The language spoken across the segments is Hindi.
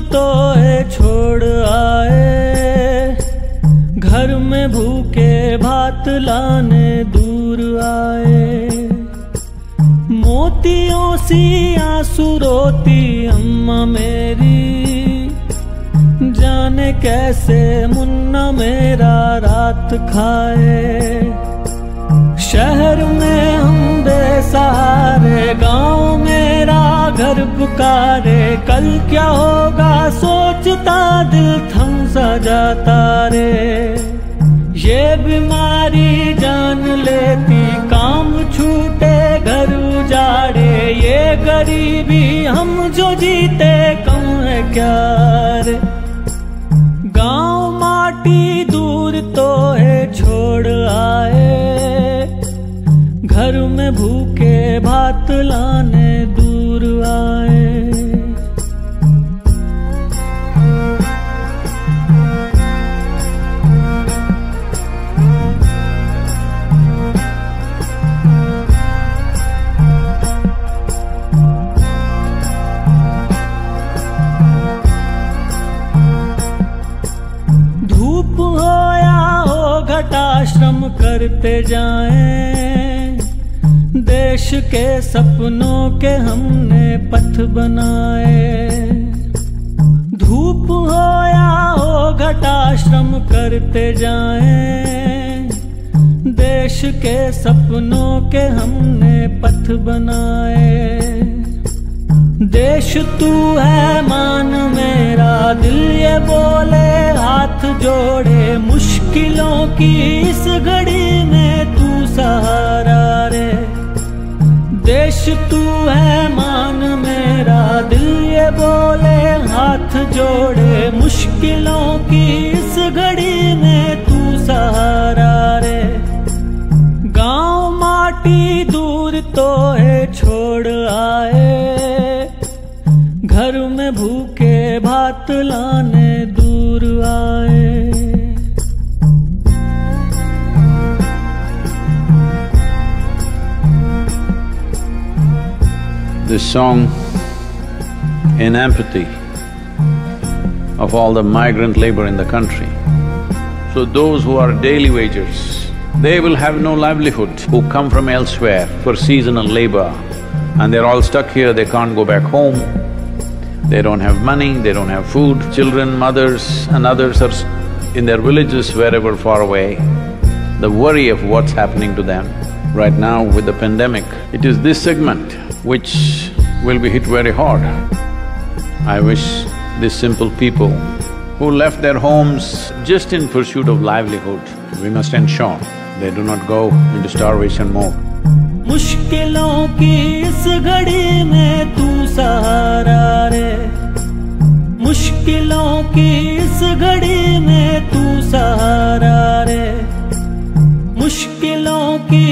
तो है, छोड़ आए। घर में भूखे भात लाने दूर आए। मोतियों सी आँसू रोती अम्मा मेरी। जाने कैसे मुन्ना मेरा रात खाए। शहर में हम बेसहारे गाँव घर पुकारे, कल क्या होगा? सोचता दिल थम सा जाता रे। ये बीमारी जान लेती, काम छूटे, घर उजाड़े। ये गरीबी हम जो जीते, कम है क्या रे? गाँव माटी दूर तो है, छोड़ आए। घर में भूखे भात लाने दूर आए। धूप हो या हो घटा श्रम करते जाएँ। देश के सपनों के हमने पथ बनाए। धूप हो या हो घटा श्रम करते जाएँ। देश के सपनों के हमने पथ बनाए। देश तू है मान मेरा, दिल ये बोले, हाथ जोड़े, मुश्किलों की इस घड़ी में तू सहारा देश तू है मान मेरा दिल ये बोले, हाथ जोड़े, मुश्किलों की इस घड़ी में तू सहारा रे। गाँव माटी दूर तो है, छोड़ आए। घर में भूखे भात लाने this song in empathy of all the migrant labor in the country. So those who are daily wagers, they will have no livelihood, who come from elsewhere for seasonal labor and they're all stuck here, they can't go back home. They don't have money, they don't have food, children, mothers and others are in their villages wherever far away. The worry of what's happening to them right now with the pandemic, it is this segment which will be hit very hard. I wish these simple people who left their homes just in pursuit of livelihood, we must ensure they do not go into starvation mode. मुश्किलों की इस घड़ी में तू सहारा रे मुश्किलों की इस घड़ी में तू सहारा रे मुश्किलों की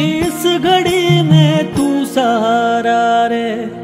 parare